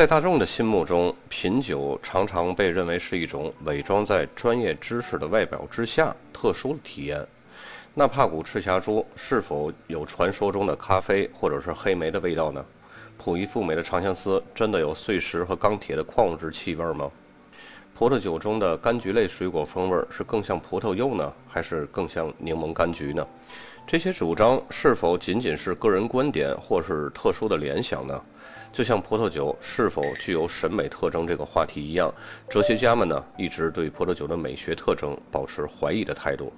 在大众的心目中，品酒常常被认为是一种伪装在专业知识的外表之下特殊的体验。那帕谷赤霞珠是否有传说中的咖啡或者是黑莓的味道呢？普伊富美的长相思真的有碎石和钢铁的矿物质气味吗？葡萄酒中的柑橘类水果风味是更像葡萄柚呢，还是更像柠檬柑橘呢？这些主张是否仅仅是个人观点，或是特殊的联想呢？就像葡萄酒是否具有审美特征这个话题一样，哲学家们呢一直对葡萄酒的美学特征保持怀疑的态度。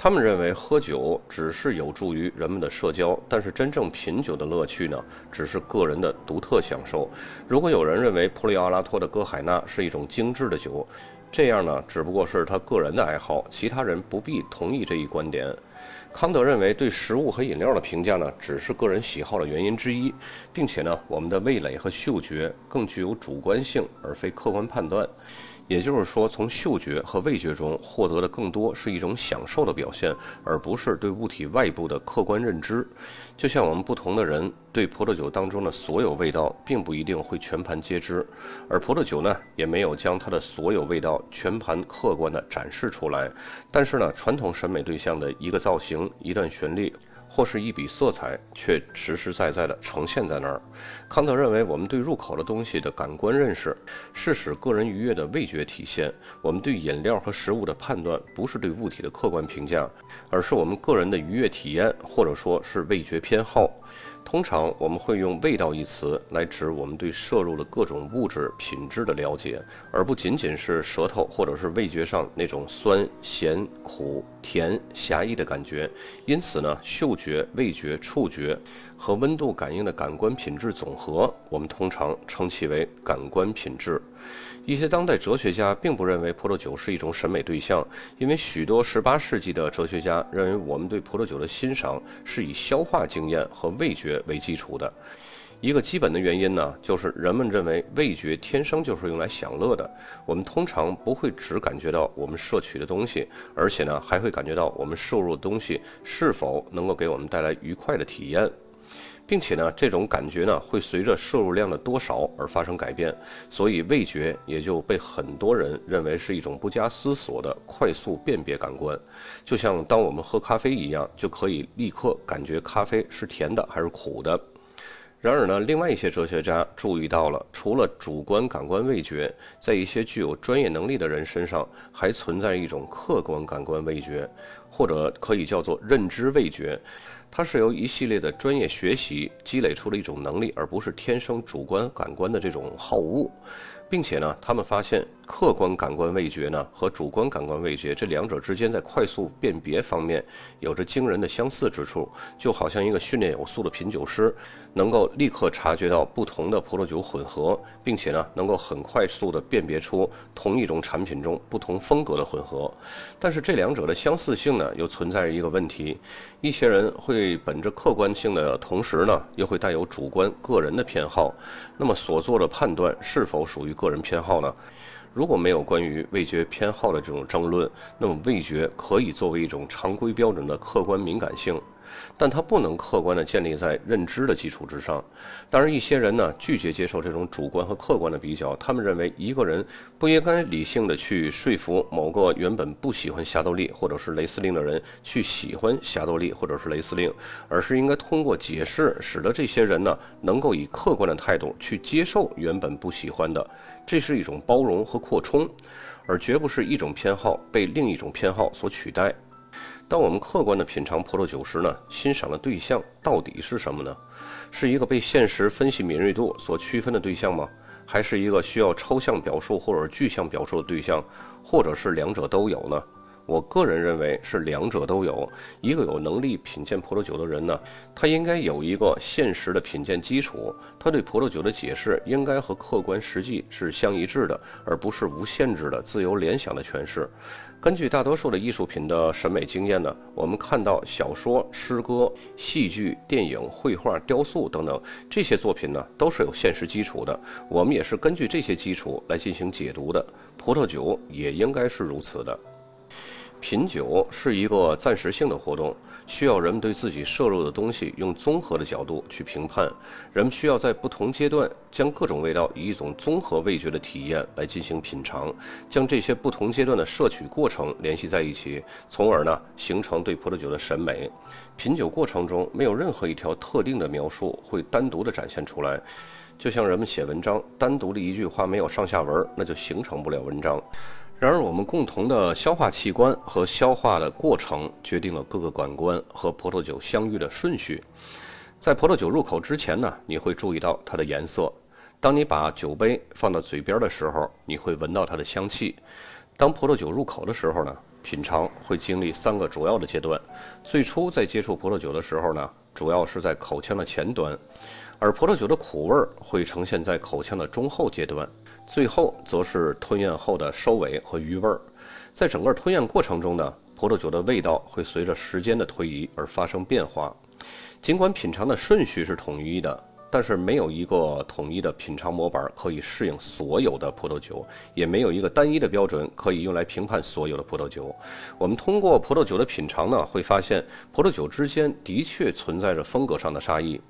他们认为喝酒只是有助于人们的社交，但是真正品酒的乐趣呢，只是个人的独特享受。如果有人认为普里奥拉托的歌海纳是一种精致的酒，这样呢，只不过是他个人的爱好，其他人不必同意这一观点。康德认为，对食物和饮料的评价呢，只是个人喜好的原因之一，并且呢，我们的味蕾和嗅觉更具有主观性，而非客观判断。也就是说，从嗅觉和味觉中获得的更多是一种享受的表现，而不是对物体外部的客观认知。就像我们不同的人对葡萄酒当中的所有味道，并不一定会全盘皆知，而葡萄酒呢，也没有将它的所有味道全盘客观地展示出来。但是呢，传统审美对象的一个造型、一段旋律。或是一笔色彩，却实实在在地呈现在那儿。康德认为，我们对入口的东西的感官认识，是使个人愉悦的味觉体现。我们对饮料和食物的判断，不是对物体的客观评价，而是我们个人的愉悦体验，或者说是味觉偏好。通常我们会用“味道”一词来指我们对摄入的各种物质品质的了解，而不仅仅是舌头或者是味觉上那种酸、咸、苦、甜、狭义的感觉。因此呢，嗅觉、味觉、触觉和温度感应的感官品质总和，我们通常称其为感官品质。一些当代哲学家并不认为葡萄酒是一种审美对象，因为许多18世纪的哲学家认为我们对葡萄酒的欣赏是以消化经验和味觉为基础的。一个基本的原因呢，就是人们认为味觉天生就是用来享乐的。我们通常不会只感觉到我们摄取的东西，而且呢，还会感觉到我们摄入的东西是否能够给我们带来愉快的体验。并且呢，这种感觉呢会随着摄入量的多少而发生改变，所以味觉也就被很多人认为是一种不加思索的快速辨别感官，就像当我们喝咖啡一样，就可以立刻感觉咖啡是甜的还是苦的。然而呢，另外一些哲学家注意到了，除了主观感官味觉，在一些具有专业能力的人身上，还存在一种客观感官味觉，或者可以叫做认知味觉。它是由一系列的专业学习积累出了一种能力，而不是天生主观感官的这种好恶。并且呢，他们发现客观感官味觉呢和主观感官味觉这两者之间在快速辨别方面有着惊人的相似之处，就好像一个训练有素的品酒师能够立刻察觉到不同的葡萄酒混合，并且呢能够很快速地辨别出同一种产品中不同风格的混合。但是这两者的相似性呢又存在着一个问题：一些人会本着客观性的同时呢又会带有主观个人的偏好，那么所做的判断是否属于？个人偏好呢？如果没有关于味觉偏好的这种争论，那么味觉可以作为一种常规标准的客观敏感性。但它不能客观地建立在认知的基础之上。当然，一些人呢拒绝接受这种主观和客观的比较，他们认为一个人不应该理性的去说服某个原本不喜欢霞多丽或者是雷司令的人去喜欢霞多丽或者是雷司令，而是应该通过解释，使得这些人呢能够以客观的态度去接受原本不喜欢的。这是一种包容和扩充，而绝不是一种偏好被另一种偏好所取代。当我们客观的品尝葡萄酒时呢，欣赏的对象到底是什么呢？是一个被现实分析敏锐度所区分的对象吗？还是一个需要抽象表述或者具象表述的对象，或者是两者都有呢？我个人认为是两者都有。一个有能力品鉴葡萄酒的人呢，他应该有一个现实的品鉴基础，他对葡萄酒的解释应该和客观实际是相一致的，而不是无限制的自由联想的诠释。根据大多数的艺术品的审美经验呢，我们看到小说、诗歌、戏剧、电影、绘画、雕塑等等这些作品呢，都是有现实基础的。我们也是根据这些基础来进行解读的。葡萄酒也应该是如此的。品酒是一个暂时性的活动，需要人们对自己摄入的东西用综合的角度去评判。人们需要在不同阶段将各种味道以一种综合味觉的体验来进行品尝，将这些不同阶段的摄取过程联系在一起，从而呢形成对葡萄酒的审美。品酒过程中没有任何一条特定的描述会单独的展现出来，就像人们写文章，单独的一句话没有上下文，那就形成不了文章。然而，我们共同的消化器官和消化的过程决定了各个感官和葡萄酒相遇的顺序。在葡萄酒入口之前呢，你会注意到它的颜色；当你把酒杯放到嘴边的时候，你会闻到它的香气。当葡萄酒入口的时候呢，品尝会经历三个主要的阶段。最初在接触葡萄酒的时候呢，主要是在口腔的前端，而葡萄酒的苦味儿会呈现在口腔的中后阶段。最后则是吞咽后的收尾和余味儿，在整个吞咽过程中呢，葡萄酒的味道会随着时间的推移而发生变化。尽管品尝的顺序是统一的，但是没有一个统一的品尝模板可以适应所有的葡萄酒，也没有一个单一的标准可以用来评判所有的葡萄酒。我们通过葡萄酒的品尝呢，会发现葡萄酒之间的确存在着风格上的差异。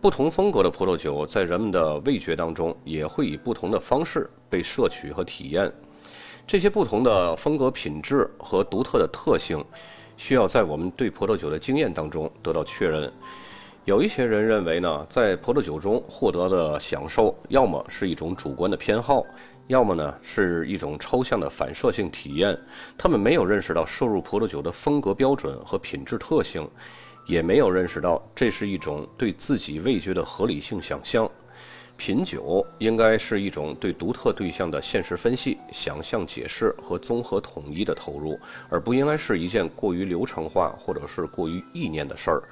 不同风格的葡萄酒在人们的味觉当中也会以不同的方式被摄取和体验。这些不同的风格、品质和独特的特性，需要在我们对葡萄酒的经验当中得到确认。有一些人认为呢，在葡萄酒中获得的享受，要么是一种主观的偏好，要么呢是一种抽象的反射性体验。他们没有认识到摄入葡萄酒的风格标准和品质特性。也没有认识到这是一种对自己味觉的合理性想象。品酒应该是一种对独特对象的现实分析、想象解释和综合统一的投入，而不应该是一件过于流程化或者是过于意念的事儿。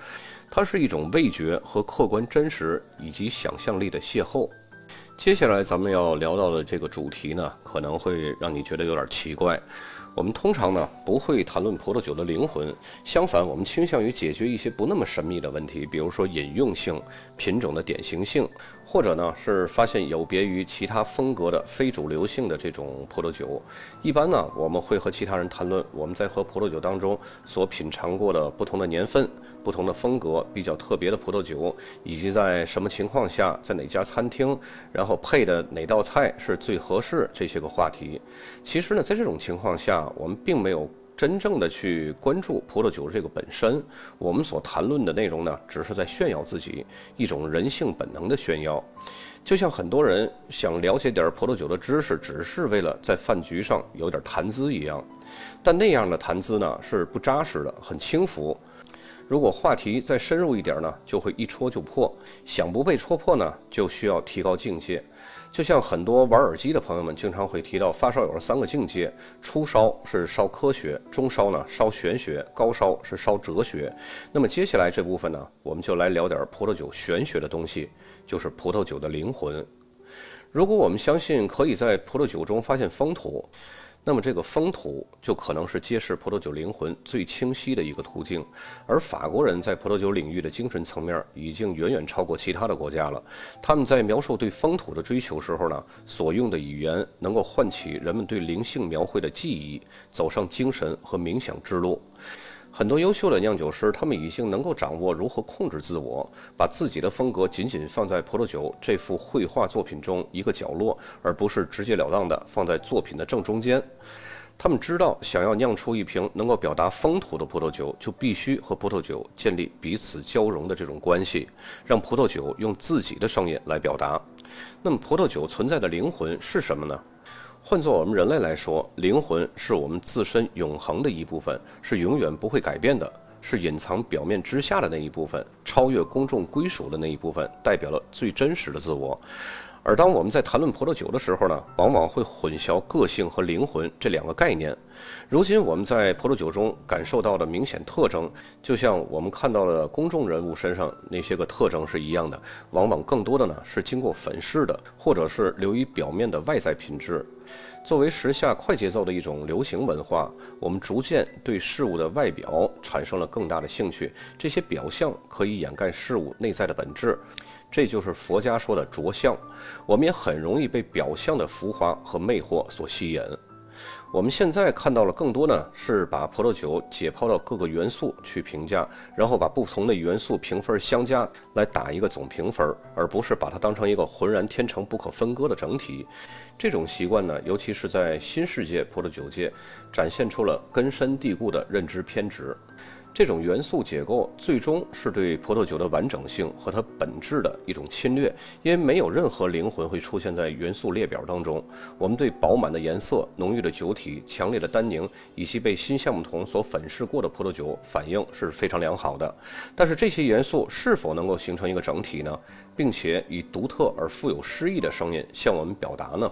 它是一种味觉和客观真实以及想象力的邂逅。接下来咱们要聊到的这个主题呢，可能会让你觉得有点奇怪。我们通常呢不会谈论葡萄酒的灵魂，相反，我们倾向于解决一些不那么神秘的问题，比如说饮用性、品种的典型性，或者呢是发现有别于其他风格的非主流性的这种葡萄酒。一般呢，我们会和其他人谈论我们在喝葡萄酒当中所品尝过的不同的年份。不同的风格、比较特别的葡萄酒，以及在什么情况下，在哪家餐厅，然后配的哪道菜是最合适，这些个话题。其实呢，在这种情况下，啊我们并没有真正的去关注葡萄酒这个本身。我们所谈论的内容呢，只是在炫耀自己一种人性本能的炫耀。就像很多人想了解点葡萄酒的知识，只是为了在饭局上有点谈资一样。但那样的谈资呢，是不扎实的，很轻浮。如果话题再深入一点呢，就会一戳就破。想不被戳破呢，就需要提高境界。就像很多玩耳机的朋友们经常会提到，发烧友的三个境界：初烧是烧科学，中烧呢烧玄学，高烧是烧哲学。那么接下来这部分呢，我们就来聊点葡萄酒玄学的东西，就是葡萄酒的灵魂。如果我们相信可以在葡萄酒中发现风土。那么这个风土就可能是揭示葡萄酒灵魂最清晰的一个途径，而法国人在葡萄酒领域的精神层面已经远远超过其他的国家了。他们在描述对风土的追求时候呢，所用的语言能够唤起人们对灵性描绘的记忆，走上精神和冥想之路。很多优秀的酿酒师，他们已经能够掌握如何控制自我，把自己的风格仅仅放在葡萄酒这幅绘画作品中一个角落，而不是直截了当的放在作品的正中间。他们知道，想要酿出一瓶能够表达风土的葡萄酒，就必须和葡萄酒建立彼此交融的这种关系，让葡萄酒用自己的声音来表达。那么，葡萄酒存在的灵魂是什么呢？换作我们人类来说，灵魂是我们自身永恒的一部分，是永远不会改变的，是隐藏表面之下的那一部分，超越公众归属的那一部分，代表了最真实的自我。而当我们在谈论葡萄酒的时候呢，往往会混淆个性和灵魂这两个概念。如今我们在葡萄酒中感受到的明显特征，就像我们看到了公众人物身上那些个特征是一样的，往往更多的呢是经过粉饰的，或者是流于表面的外在品质。作为时下快节奏的一种流行文化，我们逐渐对事物的外表产生了更大的兴趣。这些表象可以掩盖事物内在的本质。这就是佛家说的着相，我们也很容易被表象的浮华和魅惑所吸引。我们现在看到了更多呢，是把葡萄酒解剖到各个元素去评价，然后把不同的元素评分相加来打一个总评分，而不是把它当成一个浑然天成、不可分割的整体。这种习惯呢，尤其是在新世界葡萄酒界，展现出了根深蒂固的认知偏执。这种元素结构最终是对葡萄酒的完整性和它本质的一种侵略，因为没有任何灵魂会出现在元素列表当中。我们对饱满的颜色、浓郁的酒体、强烈的单宁以及被新橡木桶所粉饰过的葡萄酒反应是非常良好的。但是这些元素是否能够形成一个整体呢？并且以独特而富有诗意的声音向我们表达呢？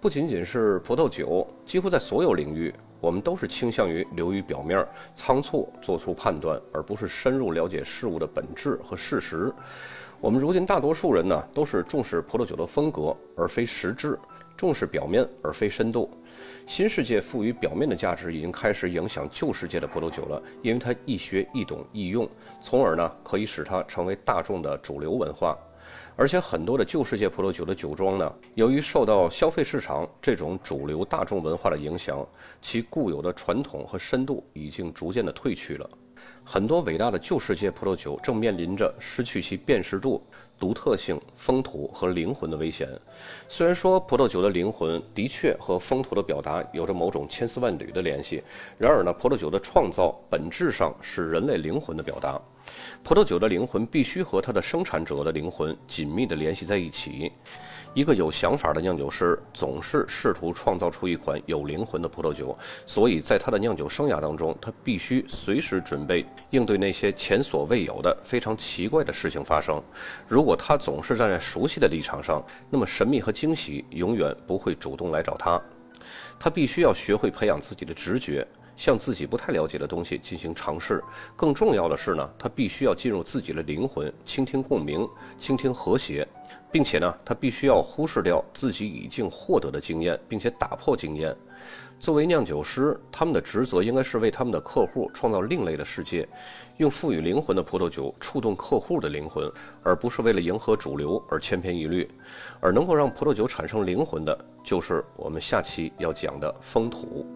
不仅仅是葡萄酒，几乎在所有领域。我们都是倾向于流于表面，仓促做出判断，而不是深入了解事物的本质和事实。我们如今大多数人呢，都是重视葡萄酒的风格而非实质，重视表面而非深度。新世界赋予表面的价值已经开始影响旧世界的葡萄酒了，因为它易学易懂易用，从而呢可以使它成为大众的主流文化。而且很多的旧世界葡萄酒的酒庄呢，由于受到消费市场这种主流大众文化的影响，其固有的传统和深度已经逐渐的褪去了。很多伟大的旧世界葡萄酒正面临着失去其辨识度、独特性、风土和灵魂的危险。虽然说葡萄酒的灵魂的确和风土的表达有着某种千丝万缕的联系，然而呢，葡萄酒的创造本质上是人类灵魂的表达。葡萄酒的灵魂必须和它的生产者的灵魂紧密地联系在一起。一个有想法的酿酒师总是试图创造出一款有灵魂的葡萄酒，所以在他的酿酒生涯当中，他必须随时准备应对那些前所未有的非常奇怪的事情发生。如果他总是站在熟悉的立场上，那么神秘和惊喜永远不会主动来找他。他必须要学会培养自己的直觉。向自己不太了解的东西进行尝试，更重要的是呢，他必须要进入自己的灵魂，倾听共鸣，倾听和谐，并且呢，他必须要忽视掉自己已经获得的经验，并且打破经验。作为酿酒师，他们的职责应该是为他们的客户创造另类的世界，用赋予灵魂的葡萄酒触动客户的灵魂，而不是为了迎合主流而千篇一律。而能够让葡萄酒产生灵魂的，就是我们下期要讲的风土。